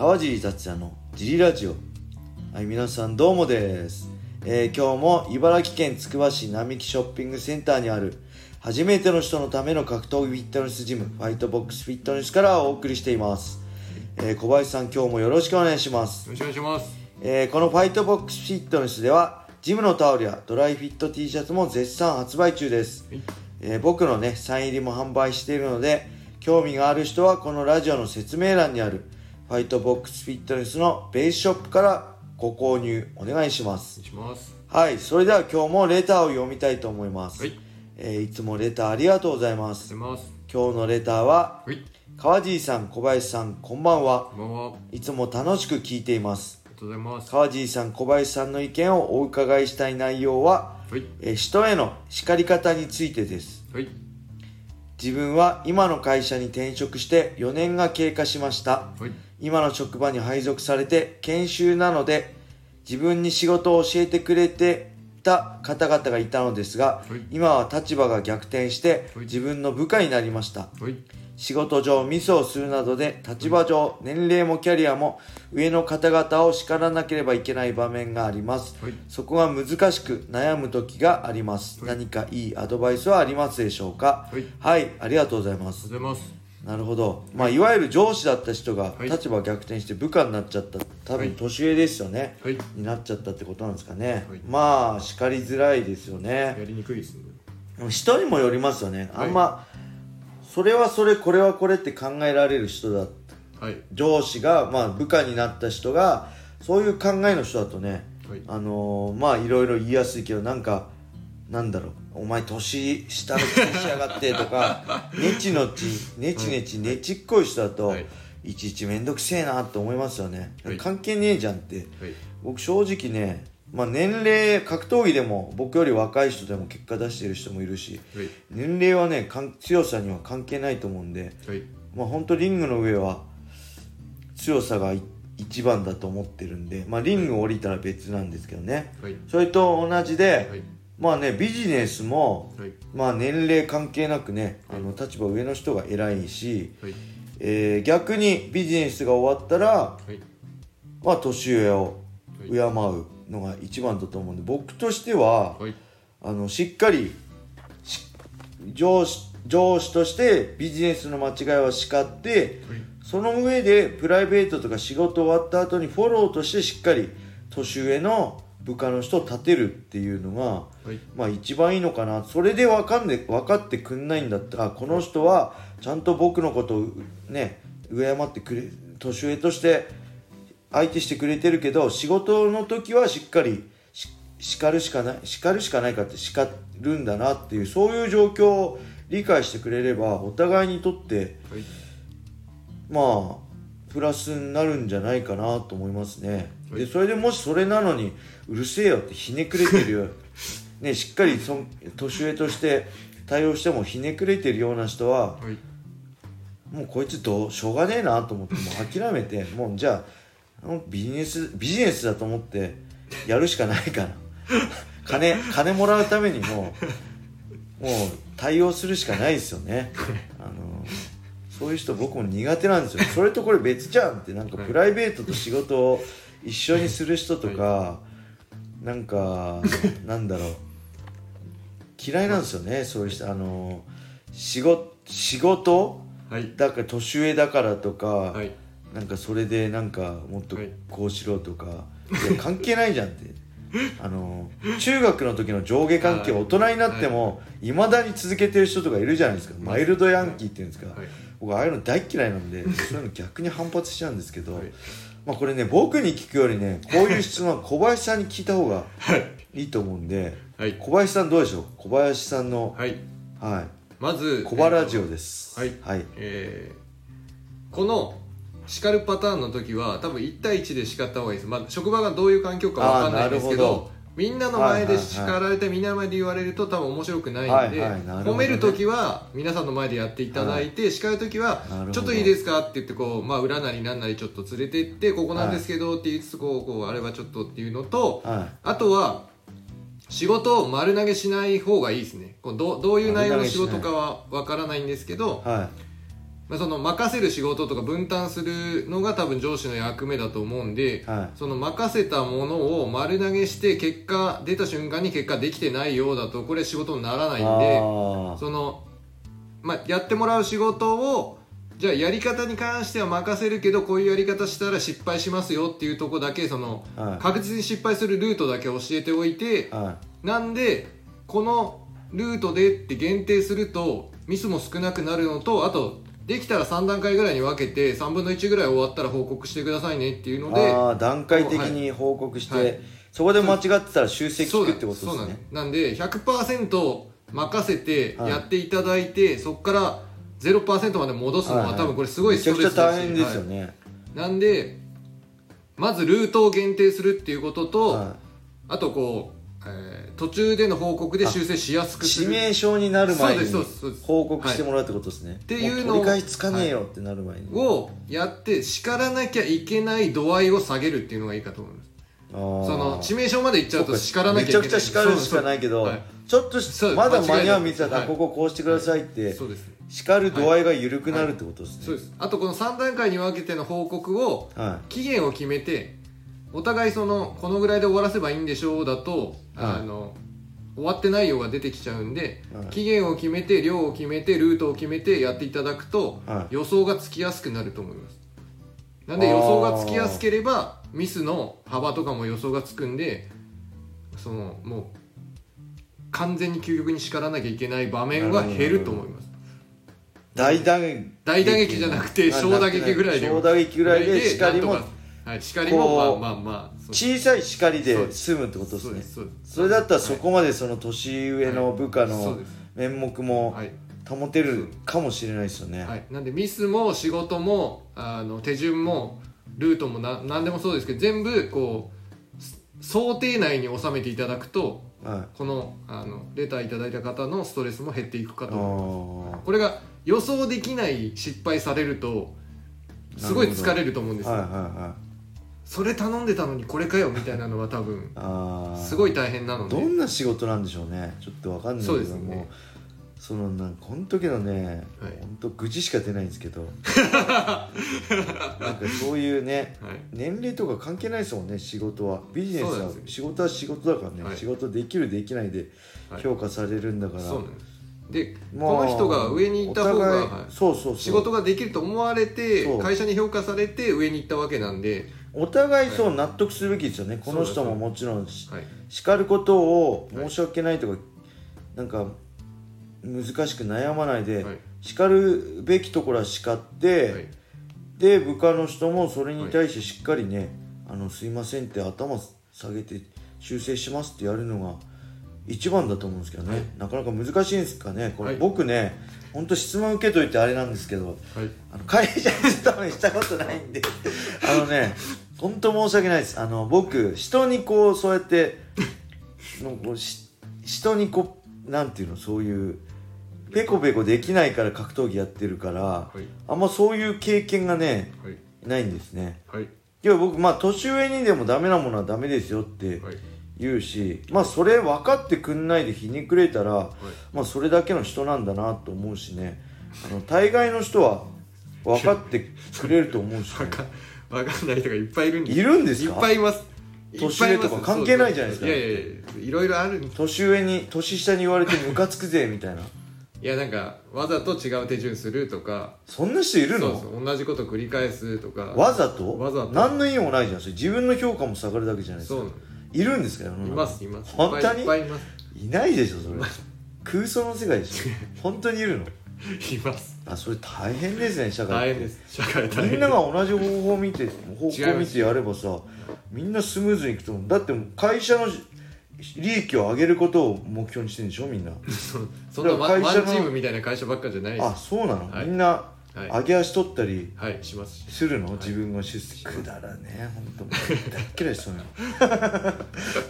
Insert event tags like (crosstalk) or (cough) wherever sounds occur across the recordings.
川尻達也のジリラジオ。はい皆さんどうもです、えー今日も茨城県つくば市並木ショッピングセンターにある初めての人のための格闘技フィットネスジムファイトボックスフィットネスからお送りしています、えー小林さん今日もよろしくお願いします。よろしくお願いします。えーこのファイトボックスフィットネスではジムのタオルやドライフィット T シャツも絶賛発売中です、はい。えー僕のねサイン入りも販売しているので興味がある人はこのラジオの説明欄にあるファイトボックスフィットネスのベースショップからご購入お願いします。いします。はいそれでは今日もレターを読みたいと思います、はい。えーいつもレターありがとうございます。出ます。今日のレターははい。川尻さん小林さんこんばんは。こんばんは。ありいつも楽しく聞いています。がとうございます。川尻さん小林さんの意見をお伺いしたい内容は、はい。えー人への叱り方についてです。はい。自分は今の会社に転職して4年が経過しました。はい今の職場に配属されて研修なので自分に仕事を教えてくれてた方々がいたのですが、はい。今は立場が逆転してはい。自分の部下になりました。はい。仕事上ミスをするなどで立場上年齢もキャリアも上の方々を叱らなければいけない場面があります。はい。そこが難しく悩む時があります。はい。何かいいアドバイスはありますでしょうか？はい。はい。ありがとうございますなるほど。まあいわゆる上司だった人がはい。立場逆転して部下になっちゃった。多分はい。年上ですよね。はい。になっちゃったってことなんですかね。はい。まあ叱りづらいですよね。やりにくいですね。人にもよりますよね。あんまそれはそれこれはこれって考えられる人だはい。上司が、まあ、部下になった人がそういう考えの人だとね、はい。あのーまあいろいろ言いやすいけどなんかなんだろうお前年下のくせしやがってとか (laughs) ネチのちネチネチネチっこい人だと、はい。い、ちいち面倒くせえなって思いますよね、はい。関係ねえじゃんって。はい。僕正直ね、まあ、年齢格闘技でも僕より若い人でも結果出してる人もいるしはい。年齢はねかん強さには関係ないと思うんではい。まあ本当リングの上は強さがい一番だと思ってるんで、まあ、リング降りたら別なんですけどね。はい。それと同じで、はいまあねビジネスも、はい。まあ、年齢関係なくねあの立場上の人が偉いし、はい。えー逆にビジネスが終わったら、はい。まあ、年上をはい。敬うのが一番だと思うんで僕としてははい。あのしっかりし上司上司としてビジネスの間違いは叱ってはい。その上でプライベートとか仕事終わった後にフォローとしてしっかり年上の部下の人を立てるっていうのがはい。まあ一番いいのかな。それで分かんで分かってくんないんだった。らこの人はちゃんと僕のことをね敬ってくれ年上として相手してくれてるけど仕事の時はしっかりし叱るしかない叱るしかないかって叱るんだなっていうそういう状況を理解してくれればお互いにとってはい。まあプラスになるんじゃないかなと思いますね、はい。でそれでもしそれなのにうるせえよってひねくれてるよ。(laughs) ねしっかりそん年上として対応してもひねくれてるような人ははい。もうこいつどうしょうがねえなと思ってもう諦めて (laughs) もうじゃあビジネスビジネスだと思ってやるしかないから。(laughs) 金金もらうためにもうもう対応するしかないですよね。あのそういう人僕も苦手なんですよ。(laughs) それとこれ別じゃんってなんかはい。プライベートと仕事を一緒にする人とか、なんかなんだろう。嫌いなんですよねそういう人。あの仕事仕事？はい。だから年上だからとか、はい。なんかそれでなんかもっとはい。こうしろとか、いや関係ないじゃんってあの中学の時の上下関係はい。大人になってもい。まだに続けてる人とかいるじゃないですか。マイルドヤンキーっていうんですか、はい。僕ああいうの大っ嫌いなんでそういうの逆に反発しちゃうんですけど、はい。まあこれね僕に聞くよりねこういう質問は小林さんに聞いた方がい。いと思うんではい。小林さんどうでしょう？小林さんのはい。はい。まず小原ラジオです。はい。はい。えーこの叱るパターンの時は多分1対1で叱った方がいいです、まあ、職場がどういう環境かわかんないんですけどみんなの前で叱られて、みんなの前で言われると多分面白くないんで、はいはいね。褒める時は皆さんの前でやっていただいて、叱る時はちょっといいですかって言ってこう、まあ、裏なりなんなりちょっと連れて行ってここなんですけどって言いつつこうこうあれはちょっとっていうのと、はあとは仕事を丸投げしない方がいいですね。どうどういう内容の仕事かはわからないんですけど、いはまあ、その任せる仕事とか分担するのが多分上司の役目だと思うんで、はい。その任せたものを丸投げして結果出た瞬間に結果できてないようだとこれ仕事にならないんであその、まあ、やってもらう仕事をじゃあやり方に関しては任せるけどこういうやり方したら失敗しますよっていうとこだけその、はい。確実に失敗するルートだけ教えておいて、あはなんでこのルートでって限定するとミスも少なくなるのとあとできたら3段階ぐらいに分けて3分の1ぐらい終わったら報告してくださいねっていうのでああ段階的に報告して、はい。そこで間違ってたら修正聞くってことですそうなんねなんで100%任せてはい。やっていただいて、そこから0%まで戻すのは、はいはい。多分これすごいめちゃくちゃだし大変ですよはい。ね、なんでまずルートを限定するっていうことと、はあとこう、えー途中での報告で修正しやすくい、する。致命傷になる前にそうですそうです報告してもらうってことですね、ていうのをつかねえよってなる前に、をやって叱らなきゃいけない度合いを下げるっていうのがいいかと思います。その致命傷までいっちゃうと叱らなきゃいけない。めちゃくちゃ叱るしかないけど、はい。ちょっとまだ間に合う見てたら、こここうしてくださいって、そうです。叱る度合いが緩くなるってことですね、そうです。あとこの3段階に分けての報告をは期限を決めてお互いそのこのぐらいで終わらせばいいんでしょうだと、はい。あの終わってないようが出てきちゃうんで、はい。期限を決めて量を決めてルートを決めてやっていただくと、はい。予想がつきやすくなると思います。なんで予想がつきやすければミスの幅とかも予想がつくんでそのもう完全に究極に叱らなきゃいけない場面は減ると思います。い、大打撃。大打撃じゃなくて小打撃ぐらいで小打撃ぐらいで叱りもはい叱りもまあまあまあ小さい叱りで済むってことですね。それだったらそこまでその年上の部下の面目もはい。保てるかもしれないですよね、はい、なんでミスも仕事もあの手順もルートもな何でもそうですけど全部こうす想定内に収めていただくとはい。このあのレターいただいた方のストレスも減っていくかと思います。あこれが予想できない失敗されるとすごい疲れると思うんですよ、ーはいはいはいそれ頼んでたのにこれかよみたいなのは多分あー。すごい大変なのでどんな仕事なんでしょうね。ちょっとわかんないけども。そうですね。そのなんかこの時のね、はい。本当愚痴しか出ないんですけど。(laughs) なんかそういうねはい。年齢とか関係ないですもんね仕事は。ビジネスはそうなんですよ。仕事は仕事だからね、はい。仕事できるできないではい。評価されるんだから、そうなんです。で、まあこの人が上に行った方が、お互いはいそうそうそう。仕事ができると思われてそう。会社に評価されて上に行ったわけなんで、お互いそう納得するべきですよね、この人ももちろん叱ることを申し訳ないとか、なんか難しく悩まないで、はい。叱るべきところは叱って、はい。で部下の人もそれに対してしっかりね「あのすいません」って頭下げて修正しますってやるのが一番だと思うんですけどね、はい。なかなか難しいんですかね。これ、はい。僕ね本当質問受けといてあれなんですけどはい。あの会社に勤めしたことないんで。(laughs) あのね本当申し訳ないです。あの僕人にこうそうやってのこうし人にこうなんていうのそういうペコペコできないから格闘技やってるからはい。あんまそういう経験がねはい。ないんですね。はい。いや僕まあ年上にでもダメなものはダメですよってはい言うしまあそれ分かってくんないでひねくれたらまあそれだけの人なんだなと思うしね。あの大概の人は分かってくれると思うし、ね、(laughs) わかわかんない人がいっぱいいるんです。いるんですか？いっぱいいます。年上とか関係ないじゃないですか。いやいやいやいろいろあるん年上に年下に言われてムカつくぜみたいな。(laughs) いやなんかわざと違う手順するとか。そんな人いるの？同じこと繰り返すとか。わざと？わざと。何の意味もないじゃん。それ自分の評価も下がるだけじゃないですか。そういるんですか世の中いますいます。本当に？いっぱいます。いないでしょそれ。空想の世界でしょ。(laughs) 本当にいるの？います。あそれ大変ですね社会大変です。社会大変みんなが同じ方法を見て方向を見てやればさみんなスムーズにいくと思う。だって会社の利益を上げることを目標にしてるんでしょみんな。そ (laughs) そんなワンチームみたいな会社ばっかじゃないあそうなの、はい。みんなはい。上げ足取ったりはいします。しするの、自分が出席くだらねえ。本当もう大っ嫌いそういうの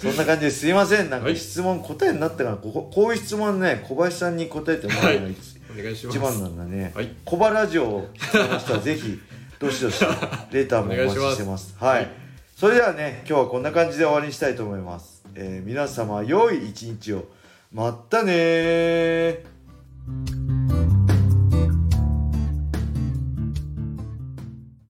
そんな感じですいません。なんかはい。質問答えになったからこここういう質問ね小林さんに答えてもらうのが一お願いします。一番なんだね、はい。小バラジオを聞きの人はぜひどしどし (laughs) レターもお待ちしてます。はい。はい。それではね今日はこんな感じで終わりにしたいと思います、えー皆様良い一日を。まったねー